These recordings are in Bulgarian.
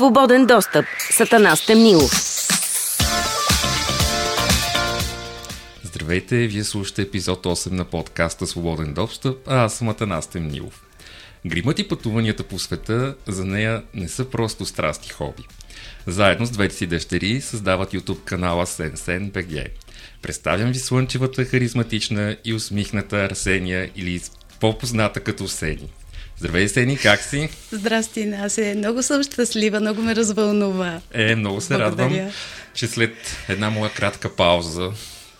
Свободен достъп. Сатана Стемнилов. Здравейте, вие слушате епизод 8 на подкаста Свободен достъп, а аз съм Атанас Темнилов. Гримът и пътуванията по света за нея не са просто страсти хоби. Заедно с двете си дъщери създават YouTube канала Сенсен БГ. Представям ви слънчевата, харизматична и усмихната Арсения или по-позната като Сени. Здравей, Сени, как си? Здрасти, Насе. Много съм щастлива, много ме развълнува. Е, много се Благодаря. радвам, че след една моя кратка пауза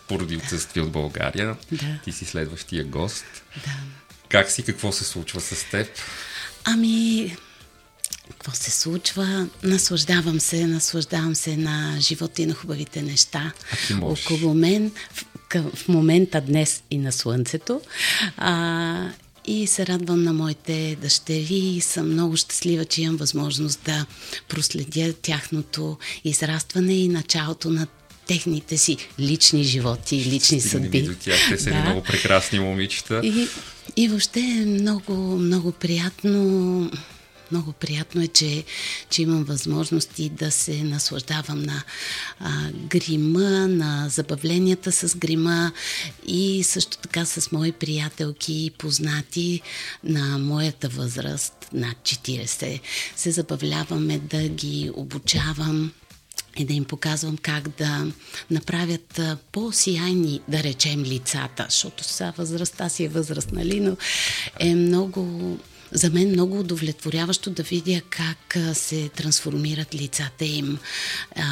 поради отсъствие от България, да. ти си следващия гост. Да. Как си? Какво се случва с теб? Ами, какво се случва? Наслаждавам се, наслаждавам се на живота и на хубавите неща около мен. В, в момента днес и на слънцето. А, и се радвам на моите дъщери и съм много щастлива, че имам възможност да проследя тяхното израстване и началото на техните си лични животи и лични Стигнем съдби. до тях. Те са да. много прекрасни момичета. И, и въобще е много, много приятно много приятно е, че, че имам възможности да се наслаждавам на а, грима, на забавленията с грима и също така с мои приятелки и познати на моята възраст, над 40. Се забавляваме да ги обучавам и да им показвам как да направят по-сияйни, да речем, лицата, защото сега възрастта си е възраст, нали, но е много за мен много удовлетворяващо да видя как се трансформират лицата им а,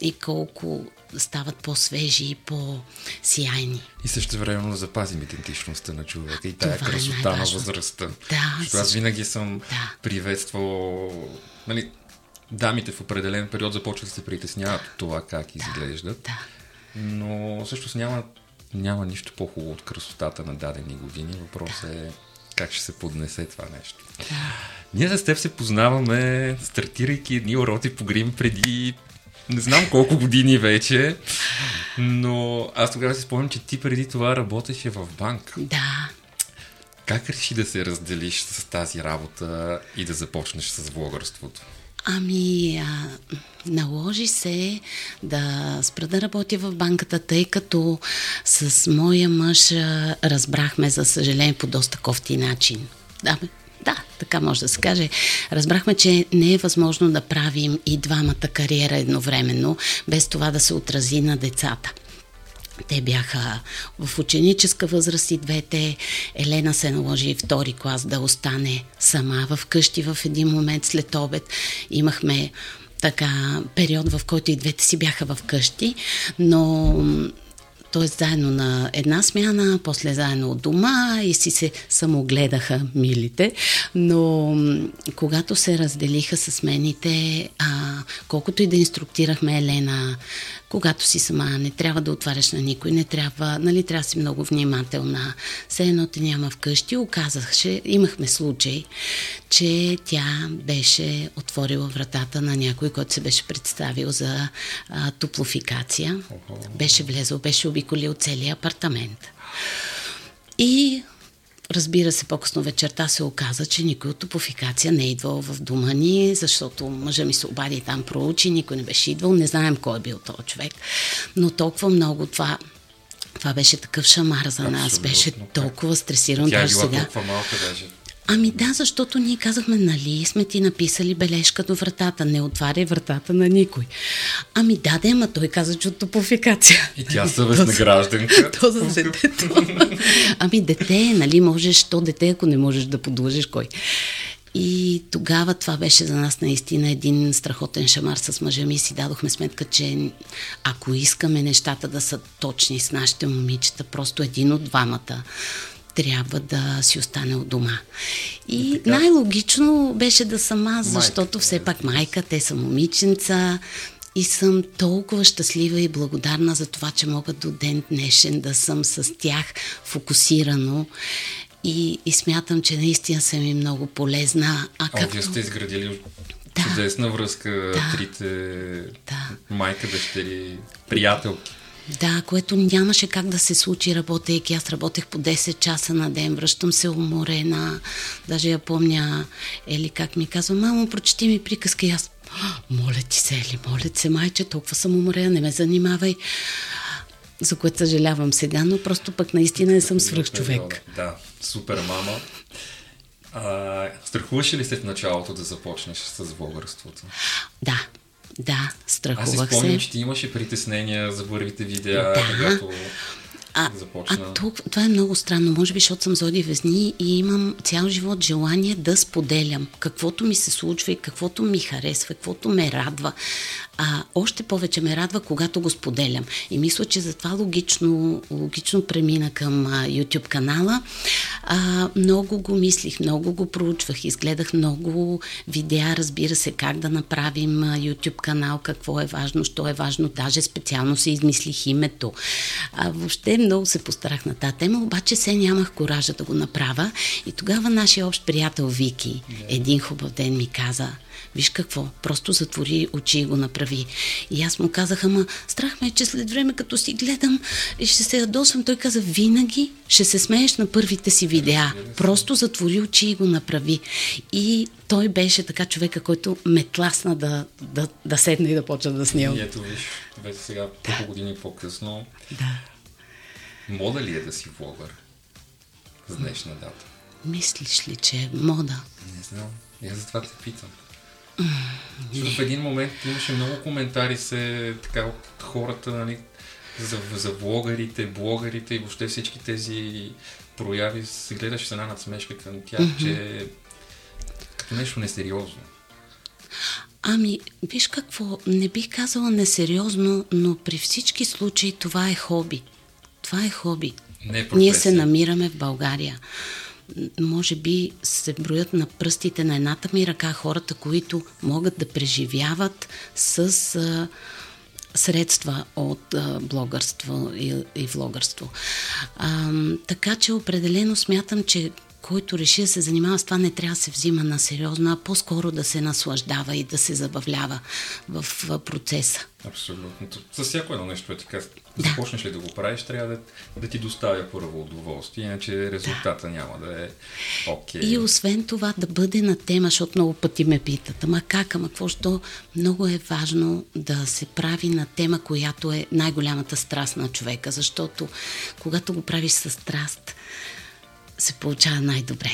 и колко стават по-свежи и по-сияйни. И също времено запазим идентичността на човека и тая Това е красота е на възрастта. Да, Защото аз винаги съм да. приветствал нали, дамите в определен период започват да се притесняват от това как да, изглеждат. Да. Но също няма, няма нищо по-хубаво от красотата на дадени години. Въпросът да. е как ще се поднесе това нещо. Ние с теб се познаваме, стартирайки едни уроци по грим преди не знам колко години вече, но аз тогава си спомням, че ти преди това работеше в банк. Да. Как реши да се разделиш с тази работа и да започнеш с влогърството? Ами, а, наложи се да спра да работя в банката, тъй като с моя мъж разбрахме, за съжаление, по доста кофти начин. Да, да, така може да се каже. Разбрахме, че не е възможно да правим и двамата кариера едновременно, без това да се отрази на децата. Те бяха в ученическа възраст и двете. Елена се наложи втори клас да остане сама в къщи в един момент след обед. Имахме така период, в който и двете си бяха в къщи, но т.е. заедно на една смяна, после заедно от дома и си се самогледаха милите, но когато се разделиха с мените, а, колкото и да инструктирахме Елена, когато си сама, не трябва да отваряш на никой, не трябва, нали, трябва да си много внимателна. Все едно те няма вкъщи, оказахше, имахме случай, че тя беше отворила вратата на някой, който се беше представил за а, топлофикация. Беше влезъл, беше обиколил целия апартамент. И Разбира се, по-късно вечерта се оказа, че никой от топофикация не е идвал в дома ни, защото мъжа ми се обади там проучи, никой не беше идвал, не знаем кой е бил този човек. Но толкова много това това беше такъв шамар за нас, Абсолютно. беше толкова стресиран. Тя е била сега. толкова малка даже. Ами да, защото ние казахме, нали сме ти написали бележка до вратата, не отваряй вратата на никой. Ами да, да, ама той каза, че от топофикация. И тя съвестна гражданка. То за детето. ами дете, нали можеш, то дете, ако не можеш да подлъжеш кой. И тогава това беше за нас наистина един страхотен шамар с мъжа ми си дадохме сметка, че ако искаме нещата да са точни с нашите момичета, просто един от двамата трябва да си остане от дома. И така. най-логично беше да съм аз, защото все пак майка, те са момиченца, и съм толкова щастлива и благодарна за това, че мога до ден днешен да съм с тях фокусирано и, и смятам, че наистина съм им много полезна. А, а вие сте изградили да, чудесна връзка, да, трите да. майка, дъщери, приятелки. Да, което нямаше как да се случи, работейки. Аз работех по 10 часа на ден, връщам се уморена. Даже я помня, Ели как ми казва, мамо, прочети ми приказка и аз моля ти се, Ели, моля ти се, майче, толкова съм уморена, не ме занимавай. За което съжалявам сега, но просто пък наистина не съм свръх човек. Да, супер мама. А, страхуваше ли се в началото да започнеш с българството? Да, да, страхувах Аз си спомням, се. че ти имаше притеснения за първите видеа, Да. когато А, започна. а тук, това е много странно, може би, защото съм зоди везни и имам цял живот желание да споделям каквото ми се случва и каквото ми харесва, каквото ме радва. А още повече ме радва, когато го споделям. И мисля, че затова логично, логично премина към а, YouTube канала. А, много го мислих, много го проучвах, изгледах много видеа, разбира се, как да направим а, YouTube канал, какво е важно, що е важно. Даже специално си измислих името. А, въобще много се постарах на тази тема, обаче се нямах коража да го направя. И тогава нашия общ приятел Вики, един хубав ден ми каза, Виж какво, просто затвори очи и го направи. И аз му казах, ама страх ме е, че след време като си гледам и ще се ядосвам. Той каза, винаги ще се смееш на първите си видеа. Просто затвори очи и го направи. И той беше така човека, който ме тласна да, да, да седне и да почна да снимам. И ето виж, вече сега, колко години по-късно, Да. Мода ли е да си влогър с днешна дата? Мислиш ли, че е мода? Не знам. И аз затова те питам. Защото в един момент имаше много коментари се така от хората, нали, за, за влогарите, блогърите и въобще всички тези прояви се гледаше с една надсмешка към тях, mm-hmm. че като нещо несериозно. Ами, виж какво, не бих казала несериозно, но при всички случаи това е хоби. Това е хоби. Не е Ние се намираме в България. Може би се броят на пръстите на едната ми ръка хората, които могат да преживяват с а, средства от а, блогърство и, и влогърство. А, така че определено смятам, че който реши да се занимава с това, не трябва да се взима на сериозно, а по-скоро да се наслаждава и да се забавлява в процеса. Абсолютно. За всяко едно нещо е така. Да. Започнеш ли да го правиш, трябва да, да ти доставя първо удоволствие, иначе резултата няма да е окей. И освен това да бъде на тема, защото много пъти ме питат, ама как, ама какво, що много е важно да се прави на тема, която е най-голямата страст на човека, защото когато го правиш с страст, се получава най-добре.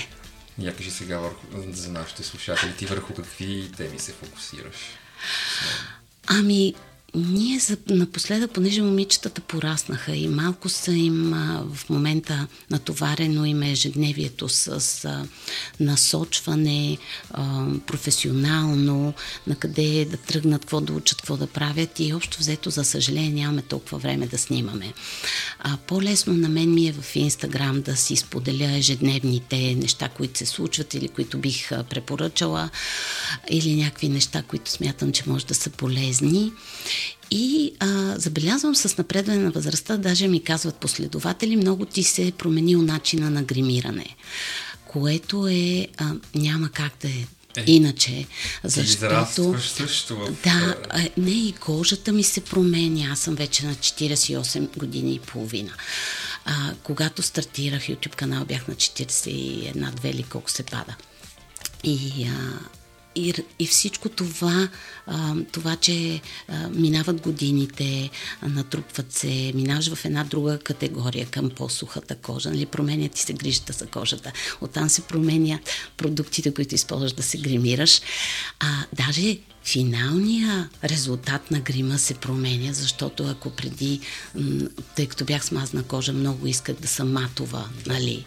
Я кажи сега върху, за нашите слушатели, ти върху какви теми се фокусираш? Ами, ние за, напоследък, понеже момичетата пораснаха и малко са им а, в момента натоварено им е ежедневието с а, насочване а, професионално, на къде да тръгнат, какво да учат, какво да правят и общо взето, за съжаление, нямаме толкова време да снимаме. А, по-лесно на мен ми е в Инстаграм да си споделя ежедневните неща, които се случват или които бих а, препоръчала или някакви неща, които смятам, че може да са полезни. И а, забелязвам с напредване на възрастта, даже ми казват последователи, много ти се е променил начина на гримиране, което е, а, няма как да е Е, иначе, защото... също в... Да, не и кожата ми се променя. Аз съм вече на 48 години и половина. А, когато стартирах YouTube канал, бях на 41-2 или колко се пада. И, а, и, и всичко това, а, това, че а, минават годините, натрупват се, минаваш в една друга категория към по-сухата кожа, нали, променя ти се грижата за кожата. Оттам се променя продуктите, които използваш да се гримираш. А, даже финалния резултат на грима се променя, защото ако преди, тъй като бях с мазна кожа, много исках да съм матова, нали?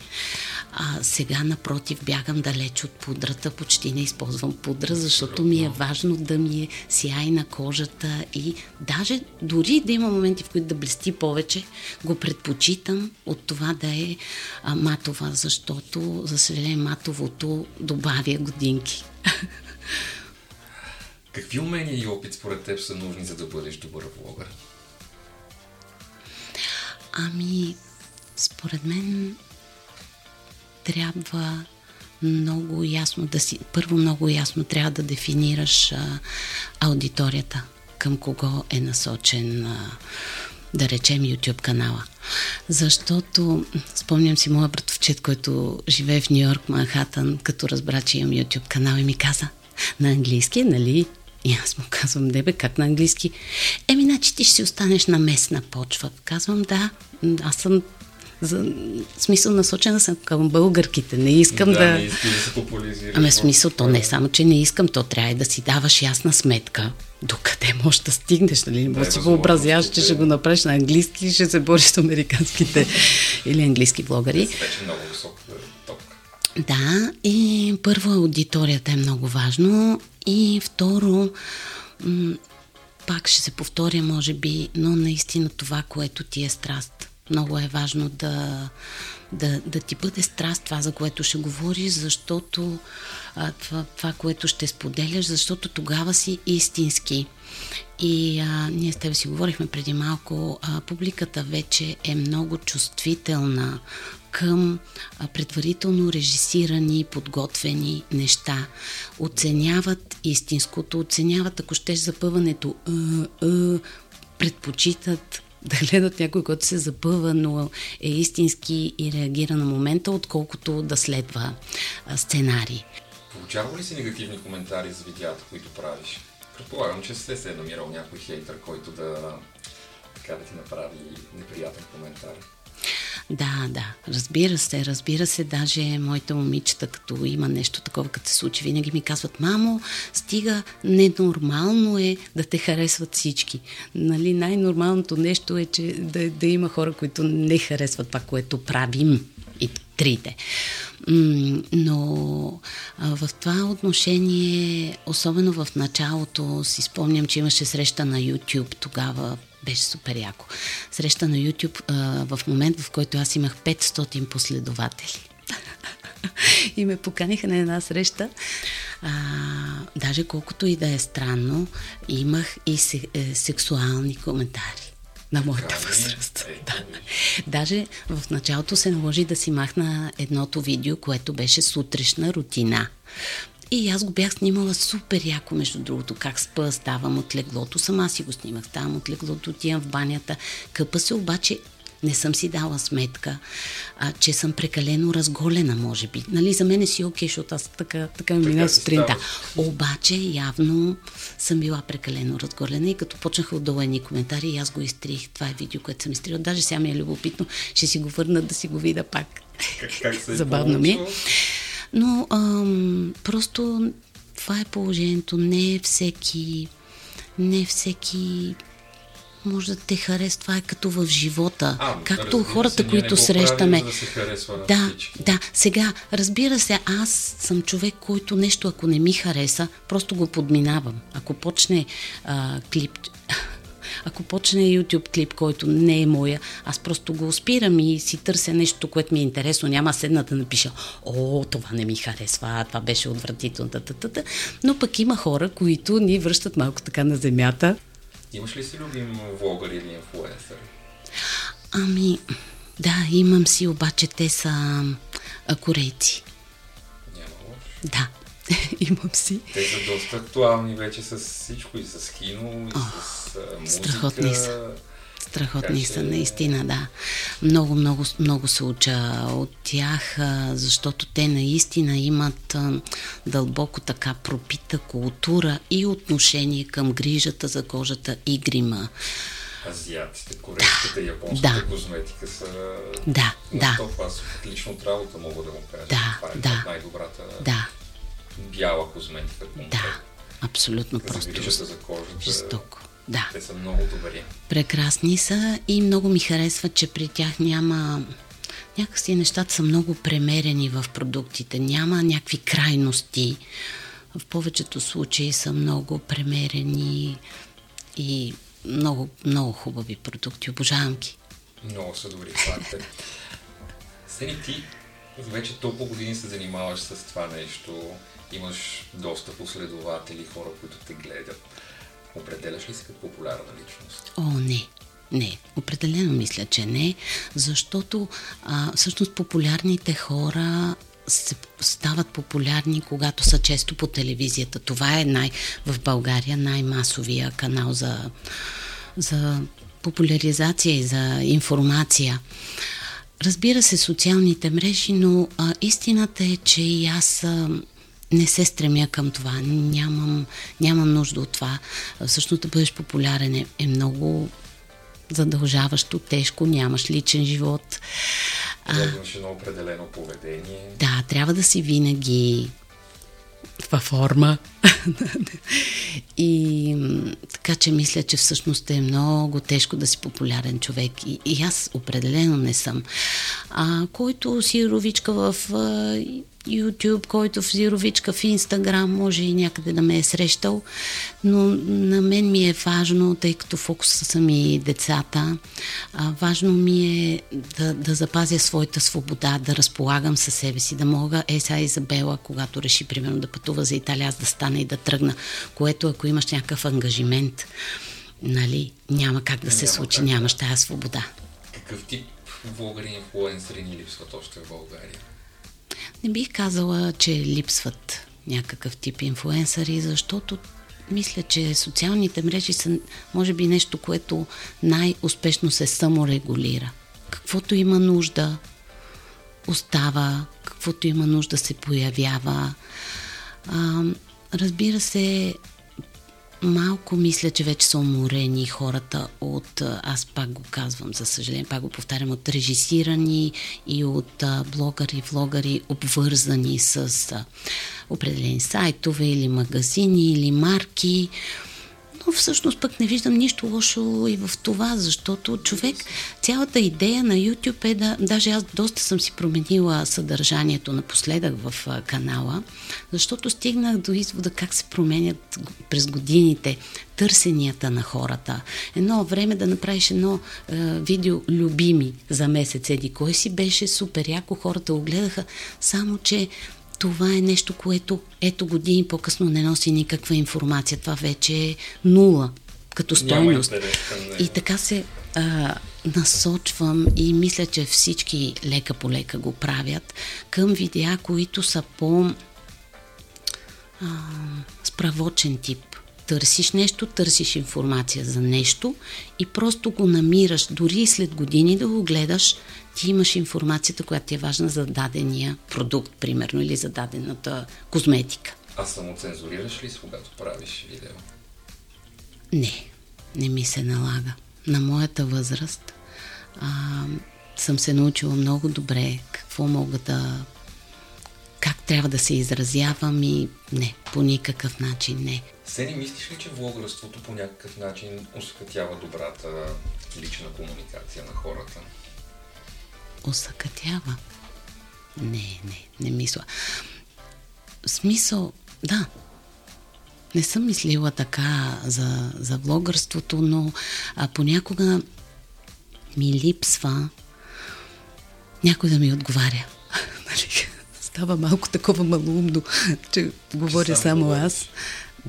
А сега, напротив, бягам далеч от пудрата, почти не използвам пудра, защото ми е важно да ми е сияй на кожата и даже дори да има моменти, в които да блести повече, го предпочитам от това да е а, матова, защото, за съжаление, матовото добавя годинки. Какви умения и опит според теб са нужни, за да бъдеш добър влогър? Ами, според мен трябва много ясно да си... Първо много ясно трябва да дефинираш а, аудиторията, към кого е насочен, а, да речем, YouTube канала. Защото, спомням си моя братовчет, който живее в Нью Йорк, Манхатън, като разбра, че имам YouTube канал и ми каза, на английски, нали? И аз му казвам, не бе, как на английски? Еми, значи ти ще си останеш на местна почва. Казвам, да, аз съм за смисъл насочена съм към българките. Не искам да... да... Не искам да се популяризираш. Ами смисъл, то не само, че не искам, то трябва и да си даваш ясна сметка докъде можеш да стигнеш, нали? Не можеш да си въобразяваш, че ще го направиш на английски и ще се бориш с американските или английски блогъри. Вече много висок топка. Да, и първо аудиторията е много важно и второ, м- пак ще се повторя, може би, но наистина това, което ти е страст. Много е важно да, да, да ти бъде страст това, за което ще говориш, защото а, това, това, което ще споделяш, защото тогава си истински. И а, ние с тебе си говорихме преди малко, а, публиката вече е много чувствителна към а, предварително режисирани, подготвени неща. Оценяват истинското, оценяват, ако щеш запъването, а, а, предпочитат да гледат някой, който се запъва, но е истински и реагира на момента, отколкото да следва сценарий. Получава ли си негативни коментари за видеята, които правиш? Предполагам, че сте се е намирал някой хейтър, който да, така да ти направи неприятен коментар. Да, да, разбира се, разбира се, даже моите момичета, като има нещо такова, като се случи, винаги ми казват, мамо, стига, ненормално е да те харесват всички. Нали, най-нормалното нещо е, че да, да има хора, които не харесват това, което правим и трите. Но в това отношение, особено в началото, си спомням, че имаше среща на YouTube тогава, беше супер яко. Среща на YouTube а, в момент, в който аз имах 500 последователи. и ме поканиха на една среща. А, даже колкото и да е странно, имах и се, е, сексуални коментари на моята възраст. Да. Даже в началото се наложи да си махна едното видео, което беше сутрешна рутина. И аз го бях снимала супер яко, между другото, как спа, ставам от леглото, сама си го снимах, ставам от леглото, отивам в банята. Къпа се обаче не съм си дала сметка, а, че съм прекалено разголена, може би. Нали, за мен е си окей, защото аз така, така ми мина сутринта. Обаче явно съм била прекалено разголена и като почнаха отдолу едни коментари, аз го изтрих. Това е видео, което съм изтрила. Даже сега ми е любопитно. Ще си го върна да си го видя пак. Как, как се е Забавно ми е. Но ам, просто това е положението. Не всеки, не всеки може да те харесва. Това е като в живота. А, Както хората, се, които срещаме. да се харесва да, всички. да. Сега, разбира се, аз съм човек, който нещо, ако не ми хареса, просто го подминавам. Ако почне а, клип, ако почне YouTube клип, който не е моя, аз просто го спирам и си търся нещо, което ми е интересно. Няма седна да напиша, о, това не ми харесва, това беше отвратително, та, та, та, та. но пък има хора, които ни връщат малко така на земята. Имаш ли си любим влогър или инфлуенсър? Ами, да, имам си, обаче те са корейци. Няма лошо. Да, имам си. Те са доста актуални вече с всичко, и с кино, и с а, музика. страхотни са. Страхотни че- са, наистина, да. Много, много, много се уча от тях, защото те наистина имат дълбоко така пропита култура и отношение към грижата за кожата и грима. Азиатите, корейската и японската Да. козметика са Да, на да. топ. Аз лично от работа мога да го кажа. Да, Това е да. най-добрата Да, бяла козметика. да, абсолютно За просто грижата за кожата. жестоко. Да. Те са много добри. Прекрасни са и много ми харесва, че при тях няма... Някакси нещата са много премерени в продуктите. Няма някакви крайности. В повечето случаи са много премерени и много, много хубави продукти. Обожавам ги. Много са добри факти. Сени ти вече толкова години се занимаваш с това нещо, имаш доста последователи, хора, които те гледат. Определяш ли се като популярна личност? О, не. Не, определено мисля, че не, защото а, всъщност популярните хора се, стават популярни, когато са често по телевизията. Това е най, в България най-масовия канал за, за популяризация и за информация. Разбира се, социалните мрежи, но а, истината е, че и аз а, не се стремя към това. Нямам, нямам нужда от това. Всъщност да бъдеш популярен е, е много задължаващо, тежко, нямаш личен живот. Трябва да имаш едно определено поведение. Да, трябва да си винаги във форма. и така че мисля, че всъщност е много тежко да си популярен човек. И, и аз определено не съм. А, който си ровичка в YouTube, който в Зировичка в Инстаграм, може и някъде да ме е срещал, но на мен ми е важно, тъй като фокуса са ми децата, а, важно ми е да, да запазя своята свобода, да разполагам със себе си, да мога, е сега Изабела, когато реши примерно да пътува за Италия, аз да стана и да тръгна, което ако имаш някакъв ангажимент, нали, няма как да се няма случи, как, нямаш тази свобода. Какъв тип влогъри и инфлуенсъри ни липсват още в България? Не бих казала, че липсват някакъв тип инфуенсъри, защото мисля, че социалните мрежи са, може би, нещо, което най-успешно се саморегулира. Каквото има нужда, остава, каквото има нужда се появява. А, разбира се, малко мисля, че вече са уморени хората от, аз пак го казвам, за съжаление, пак го повтарям, от режисирани и от а, блогъри, влогъри, обвързани с а, определени сайтове или магазини или марки. Но всъщност пък не виждам нищо лошо и в това, защото човек, цялата идея на YouTube е да, даже аз доста съм си променила съдържанието напоследък в канала, защото стигнах до извода как се променят през годините търсенията на хората. Едно време да направиш едно е, видео любими за месец еди кой си беше супер яко, хората го гледаха, само че това е нещо, което ето години по-късно не носи никаква информация. Това вече е нула като стойност. И така се а, насочвам и мисля, че всички лека по лека го правят към видеа, които са по а, справочен тип. Търсиш нещо, търсиш информация за нещо и просто го намираш. Дори и след години да го гледаш, ти имаш информацията, която ти е важна за дадения продукт, примерно, или за дадената козметика. А самоцензурираш ли когато правиш видео? Не, не ми се налага. На моята възраст а, съм се научила много добре какво мога да как трябва да се изразявам и не, по никакъв начин не. Сени, мислиш ли, че влогърството по някакъв начин осветява добрата лична комуникация на хората? осъкътява. Не, не, не мисля. Смисъл, да. Не съм мислила така за, за влогърството, но а, понякога ми липсва някой да ми отговаря. Става малко такова малумно, че говоря само, аз.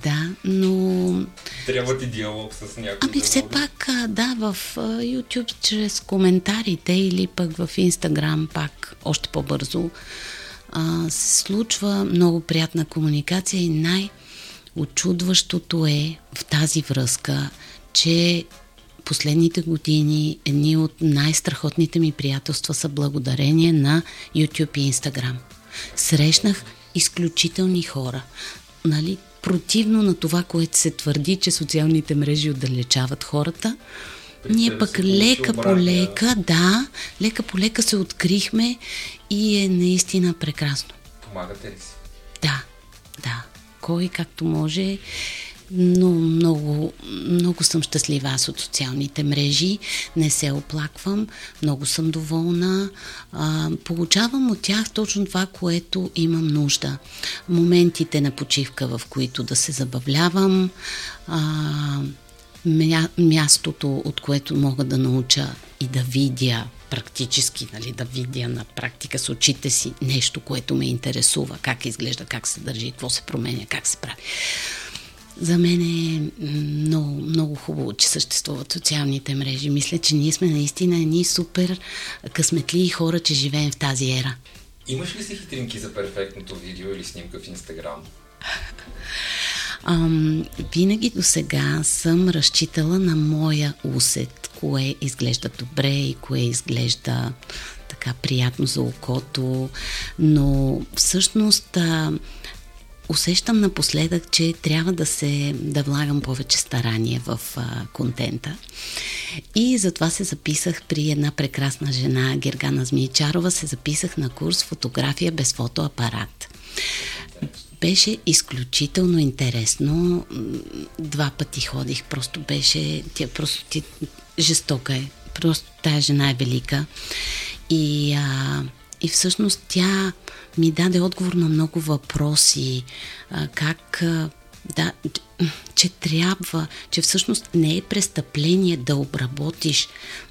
Да, но... Трябва ти диалог с някой. Ами все пак, да, в YouTube чрез коментарите или пък в Instagram пак още по-бързо се случва много приятна комуникация и най-очудващото е в тази връзка, че последните години едни от най-страхотните ми приятелства са благодарение на YouTube и Instagram. Срещнах изключителни хора. Нали, противно на това, което се твърди, че социалните мрежи отдалечават хората. Ние пък лека по лека, да, лека по лека се открихме и е наистина прекрасно. Помагате ли си? Да, да. Кой както може но много, много съм щастлива аз от социалните мрежи, не се оплаквам, много съм доволна, а, получавам от тях точно това, което имам нужда. Моментите на почивка, в които да се забавлявам, а, мя, мястото, от което мога да науча и да видя практически, нали, да видя на практика с очите си нещо, което ме интересува, как изглежда, как се държи, какво се променя, как се прави. За мен е много, много хубаво, че съществуват социалните мрежи. Мисля, че ние сме наистина едни супер късметли хора, че живеем в тази ера. Имаш ли си хитринки за перфектното видео или снимка в Инстаграм? Ам, винаги до сега съм разчитала на моя усет, кое изглежда добре и кое изглежда така приятно за окото, но всъщност а, усещам напоследък, че трябва да се да влагам повече старание в а, контента. И затова се записах при една прекрасна жена, Гергана Змиичарова, се записах на курс фотография без фотоапарат. Беше изключително интересно. Два пъти ходих, просто беше, тя просто ти, жестока е. Просто тая жена е велика. И, а, и всъщност тя ми даде отговор на много въпроси. Как да, че трябва, че всъщност не е престъпление да обработиш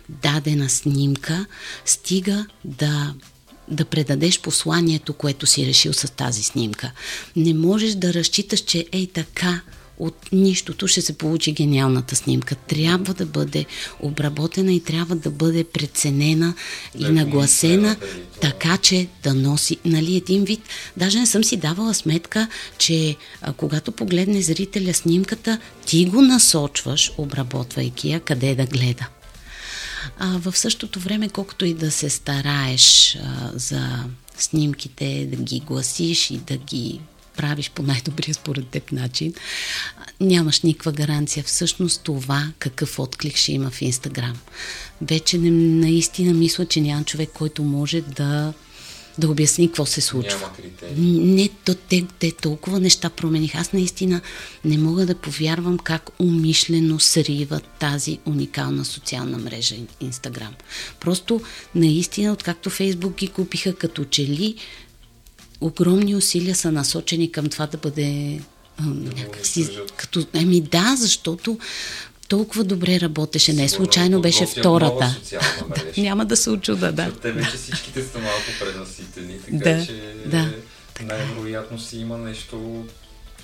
дадена снимка, стига да да предадеш посланието, което си решил с тази снимка. Не можеш да разчиташ, че ей така от нищото ще се получи гениалната снимка. Трябва да бъде обработена и трябва да бъде преценена да, и нагласена, да така че да носи нали, един вид. Даже не съм си давала сметка, че а, когато погледне зрителя снимката, ти го насочваш, обработвайки я, къде да гледа. А в същото време, колкото и да се стараеш а, за снимките, да ги гласиш и да ги правиш по най-добрия според теб начин, нямаш никаква гаранция всъщност това какъв отклик ще има в Инстаграм. Вече не, наистина мисля, че няма човек, който може да да обясни какво се случва. Няма критерии. Не, то, те, те толкова неща промених. Аз наистина не мога да повярвам как умишлено срива тази уникална социална мрежа Инстаграм. Просто наистина, откакто Фейсбук ги купиха като че ли, огромни усилия са насочени към това да бъде някакси, като, еми да, защото толкова добре работеше. Не случайно беше втората. да, няма да се очуда, да. Те вече всичките са малко пренаситени, така да, че да, най-вероятно си има нещо,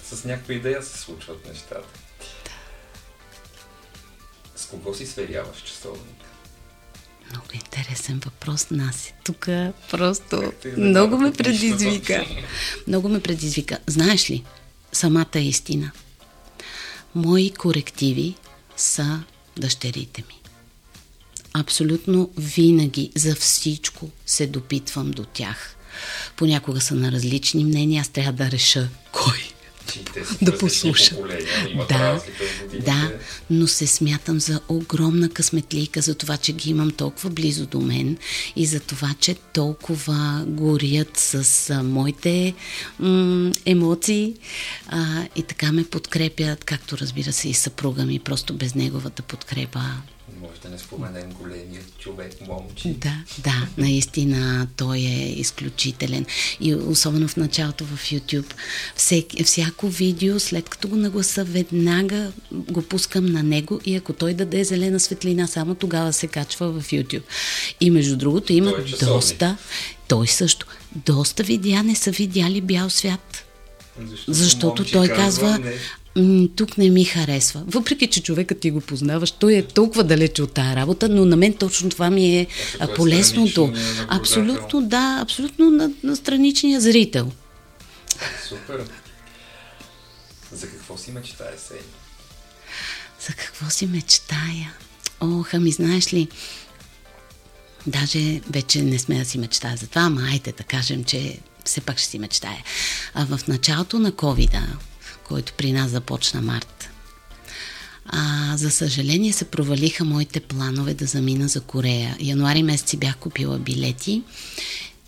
с някаква идея се случват нещата. Да. С кого си сверяваш часовник? Много интересен въпрос, Наси. Тук просто много ме предизвика. Много ме предизвика. Знаеш ли, самата истина. Мои корективи са дъщерите ми. Абсолютно винаги за всичко се допитвам до тях. Понякога са на различни мнения, аз трябва да реша кой да послуша. Да, да, но се смятам за огромна късметлийка за това, че ги имам толкова близо до мен и за това, че толкова горят с а, моите м- емоции а, и така ме подкрепят, както разбира се и съпруга ми, просто без неговата подкрепа може да не споменем големият човек, момче. Да, да, наистина той е изключителен. И особено в началото в YouTube. Всек, всяко видео, след като го нагласа, веднага го пускам на него и ако той даде зелена светлина, само тогава се качва в YouTube. И между другото има той е доста, той също, доста видеа не са видяли бял свят. Защото, Защото той казва, не тук не ми харесва. Въпреки, че човека ти го познаваш, той е толкова далече от тази работа, но на мен точно това ми е а, полезното. Абсолютно, да, абсолютно на, на страничния зрител. Супер. За какво си мечтая, Сей? За какво си мечтая? Ох, ами знаеш ли, даже вече не сме да си мечтая за това, ама айде да кажем, че все пак ще си мечтая. А в началото на covid който при нас започна март. А, за съжаление се провалиха моите планове да замина за Корея. Януари месец си бях купила билети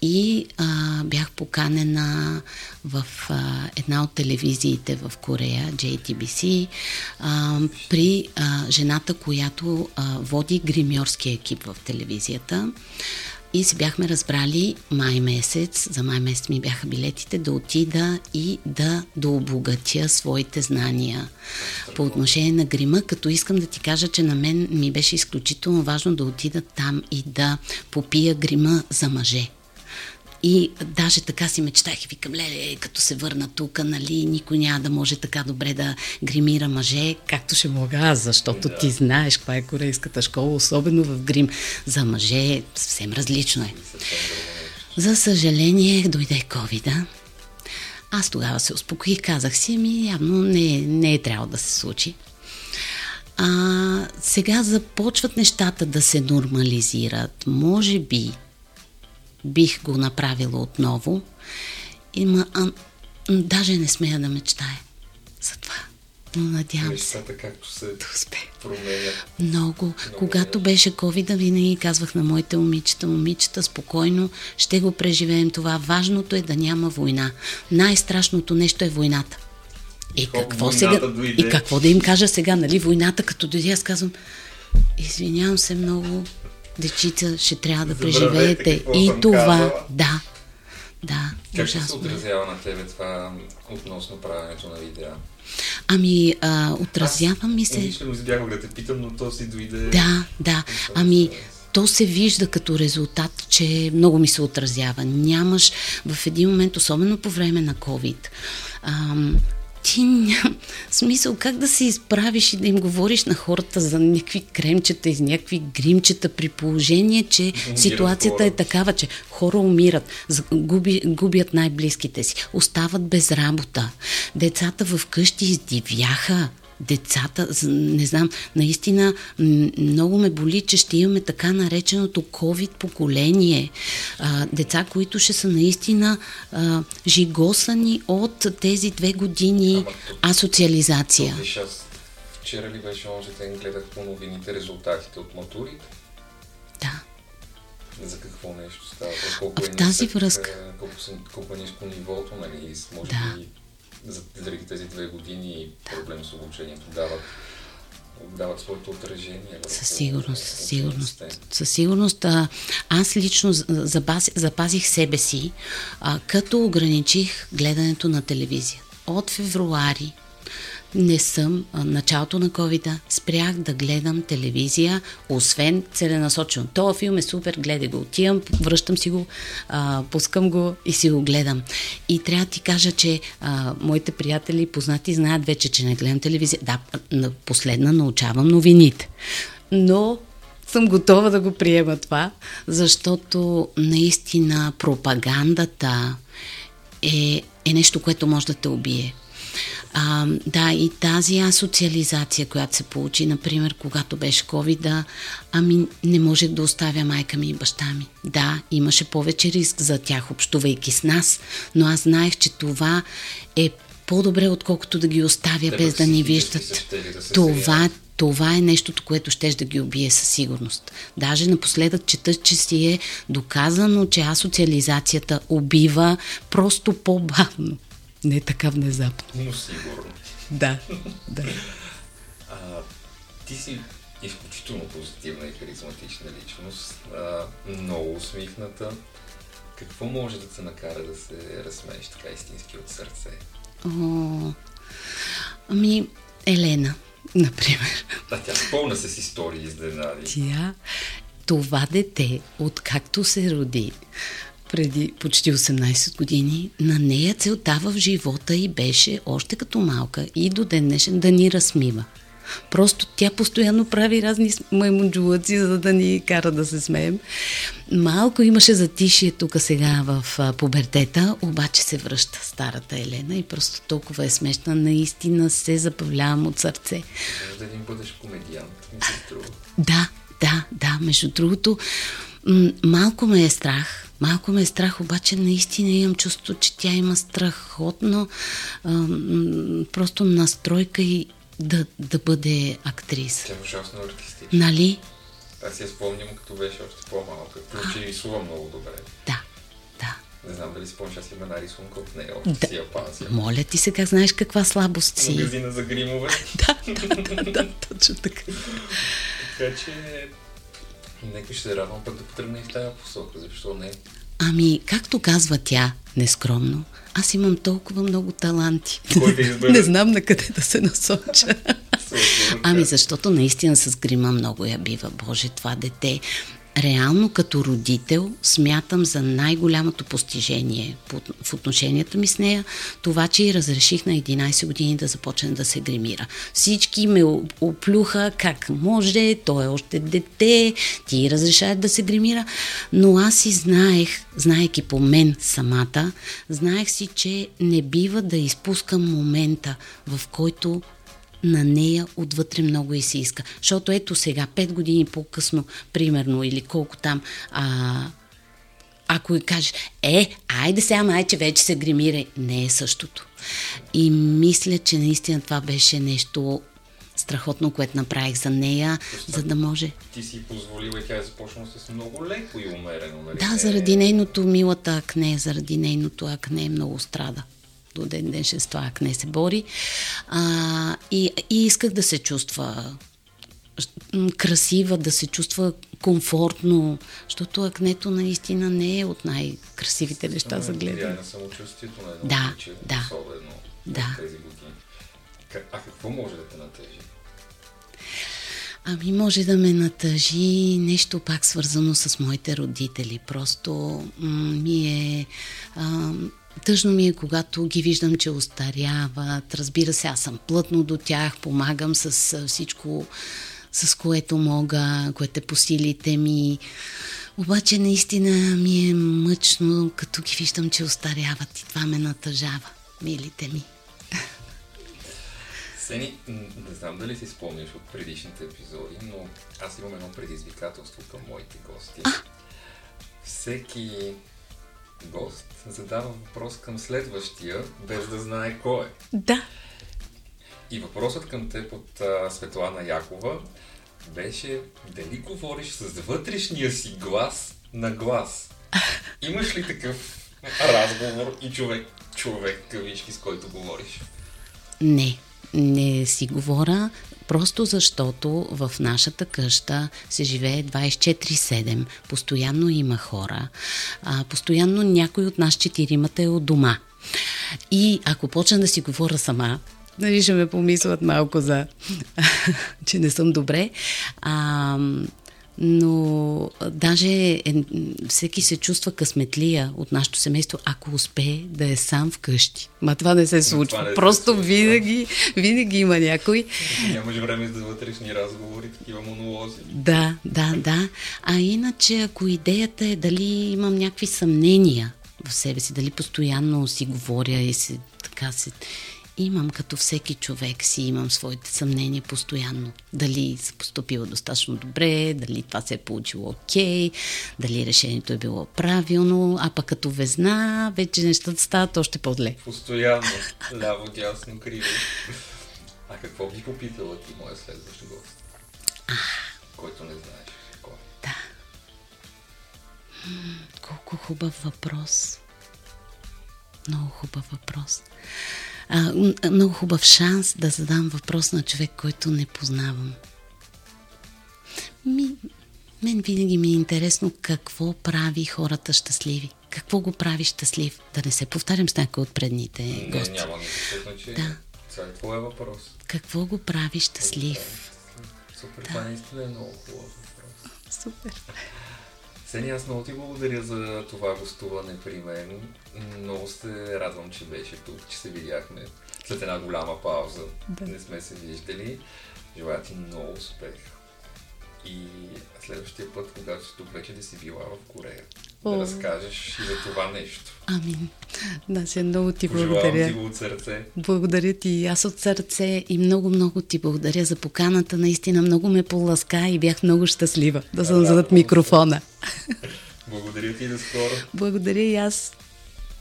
и а, бях поканена в а, една от телевизиите в Корея, JTBC, а, при а, жената, която а, води гримьорския екип в телевизията. И си бяхме разбрали май месец, за май месец ми бяха билетите, да отида и да дообогатя своите знания по отношение на грима, като искам да ти кажа, че на мен ми беше изключително важно да отида там и да попия грима за мъже. И даже така си мечтах и викам, леле, като се върна тук, нали, никой няма да може така добре да гримира мъже, както ще мога аз, защото да. ти знаеш каква е корейската школа, особено в грим. За мъже съвсем различно е. За съжаление, дойде ковида. Аз тогава се успокоих, казах си, ми явно не, не е трябвало да се случи. А, сега започват нещата да се нормализират. Може би бих го направила отново. Има, а, Даже не смея да мечтая за това. Но надявам се. Нещата както се Да успея. променят. Много. Когато беше covid винаги казвах на моите момичета, момичета, спокойно, ще го преживеем това. Важното е да няма война. Най-страшното нещо е войната. И Хоп, какво сега? дойде. И какво да им кажа сега, нали? Войната, като дойде, аз казвам, извинявам се много, дечица, ще трябва да Забравете преживеете. И това, казала. да, да, Как ще се е. отразява на тебе това относно правенето на видеа? Ами, а, отразява ми се... Лично избягвах да те питам, но то си дойде... Да, да. Ами, то се вижда като резултат, че много ми се отразява. Нямаш в един момент, особено по време на COVID, ам, ти ням смисъл как да се изправиш и да им говориш на хората за някакви кремчета и някакви гримчета при положение, че ситуацията е хора. такава, че хора умират, губи, губят най-близките си, остават без работа. Децата в къщи издивяха децата, не знам, наистина много ме боли, че ще имаме така нареченото COVID поколение. А, деца, които ще са наистина а, жигосани от тези две години Ама асоциализация. Виж, аз вчера ли беше онзи ден гледах по новините резултатите от матурите. Да. За какво нещо става? Колко А е в тази нисък, връзка- е, Колко, колко е ниско нивото, нали? Може Да. би заради тези две години проблем с обучението дават, дават своето отражение. Със сигурност, със сигурност. Със сигурност. А, аз лично запаз, запазих себе си, а, като ограничих гледането на телевизия. От февруари не съм, началото на covid спрях да гледам телевизия, освен целенасочено. Това филм е супер, гледай го. Отивам, връщам си го, а, пускам го и си го гледам. И трябва да ти кажа, че а, моите приятели познати знаят вече, че не гледам телевизия. Да, на- последна научавам новините. Но съм готова да го приема това, защото наистина пропагандата е, е нещо, което може да те убие. А, да, и тази асоциализация, която се получи, например, когато беше covid ами не можех да оставя майка ми и баща ми. Да, имаше повече риск за тях, общувайки с нас, но аз знаех, че това е по-добре, отколкото да ги оставя Те без да ни виждат. да Това, това е нещото, което ще да ги убие със сигурност. Даже напоследък чета, че си е доказано, че асоциализацията убива просто по-бавно. Не така внезапно. Но сигурно. Да, да. А, ти си изключително позитивна и харизматична личност, а, много усмихната. Какво може да те накара да се разсмееш така истински от сърце? О, ами, Елена, например. А тя пълна с истории изненади. Тя, това дете, откакто се роди преди почти 18 години, на нея целта в живота й беше, още като малка и до ден днешен, да ни размива. Просто тя постоянно прави разни маймунджулъци, за да ни кара да се смеем. Малко имаше затишие тук сега в пубертета, обаче се връща старата Елена и просто толкова е смешна. Наистина се забавлявам от сърце. Да един бъдеш комедиант, ми се струва. Да, да, да. Между другото, малко ме е страх. Малко ме е страх, обаче наистина имам чувство, че тя има страхотно а, м- просто настройка и да, да бъде актриса. Тя е ужасно артистична. Нали? Аз си я спомням, като беше още по-малка. Плюс, че рисува много добре. Да, да. Не знам дали спомняш, аз има една рисунка от нея, Да. още си я пазя. Моля ти се, как знаеш каква слабост си? Магазина за гримове. Да, да, да, да, точно така. Така че нека ще се радвам пък да потръгне и в тази посока, защо не? Ами, както казва тя, нескромно, аз имам толкова много таланти. Избере? Не знам на къде да се насоча. Ами защото наистина с грима много я бива. Боже, това дете. Реално като родител смятам за най-голямото постижение по- в отношенията ми с нея това, че й разреших на 11 години да започне да се гримира. Всички ме оплюха как може, той е още дете, ти разрешават да се гримира, но аз си знаех, знаеки по мен самата, знаех си, че не бива да изпускам момента, в който на нея отвътре много и се иска. Защото ето сега, пет години по-късно, примерно, или колко там, а, ако кажеш, е, айде сега майче вече се гримира, не е същото. И мисля, че наистина това беше нещо страхотно, което направих за нея, Просто за да може... Ти си позволила и тя е започнала с много леко и умерено, нали? Да, заради нейното милата акне, заради нейното акне много страда. До ден ден с това акне се бори. А, и, и исках да се чувства красива, да се чувства комфортно, защото акнето наистина не е от най-красивите неща за гледане. на самочувствието на едно да, да, особено да. тези години. А какво може да те натъжи? Ами може да ме натъжи нещо пак свързано с моите родители. Просто м- ми е... А, Тъжно ми е, когато ги виждам, че остаряват. Разбира се, аз съм плътно до тях, помагам с всичко, с което мога, което е по силите ми. Обаче наистина ми е мъчно, като ги виждам, че остаряват и това ме натъжава, милите ми. Сени, не знам дали си спомняш от предишните епизоди, но аз имам едно предизвикателство към моите гости. А? Всеки гост задава въпрос към следващия, без да знае кой е. Да. И въпросът към теб от а, Светлана Якова беше дали говориш с вътрешния си глас на глас. Имаш ли такъв разговор и човек, човек, кавички, с който говориш? Не, не си говоря, просто защото в нашата къща се живее 24-7, постоянно има хора, а, постоянно някой от нас четиримата е от дома. И ако почна да си говоря сама, нали ще ме помислят малко за, че не съм добре, а, но даже е, всеки се чувства късметлия от нашето семейство, ако успее да е сам вкъщи. Ма това не се случва. Не Просто се случва. винаги, винаги има някой. Нямаш време за вътрешни разговори, такива монолози. Да, да, да. А иначе, ако идеята е дали имам някакви съмнения в себе си, дали постоянно си говоря и се, така се имам, като всеки човек си имам своите съмнения постоянно. Дали се поступила достатъчно добре, дали това се е получило окей, okay, дали решението е било правилно, а пък като везна, вече нещата стават още по-зле. Постоянно, ляво, дясно, криво. А какво би попитала ти, моя следващ гост? А, който не знаеш кой. Да. колко хубав въпрос. Много хубав въпрос а, много хубав шанс да задам въпрос на човек, който не познавам. Ми, мен винаги ми е интересно какво прави хората щастливи. Какво го прави щастлив? Да не се повтарям с някой от предните не, гости. Няма значение. Да. Това е твоя въпрос. Какво го прави щастлив? Супер, да. това наистина е много хубав въпрос. Супер. Сени, аз много ти благодаря за това гостуване при мен. Много се радвам, че беше тук, че се видяхме след една голяма пауза. Да. Не сме се виждали. Желая ти много успех. И следващия път, когато си тук вече да си била в Корея, О. да разкажеш и за това нещо. Амин. Да, се много ти благодаря. ти го от сърце. Благодаря ти аз от сърце и много, много ти благодаря за поканата. Наистина много ме поласка и бях много щастлива да съм зад микрофона. Благодаря ти за скоро. Благодаря и аз.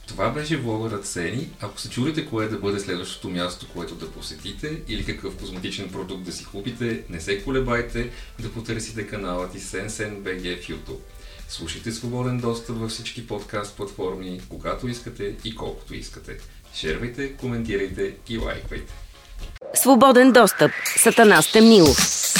Това беше влогърът Сени. Ако се чудите кое да бъде следващото място, което да посетите или какъв козметичен продукт да си купите, не се колебайте да потърсите каналът и SenSenBG в YouTube. Слушайте свободен достъп във всички подкаст платформи, когато искате и колкото искате. Шервайте, коментирайте и лайквайте. Свободен достъп. Сатана Стемнилов.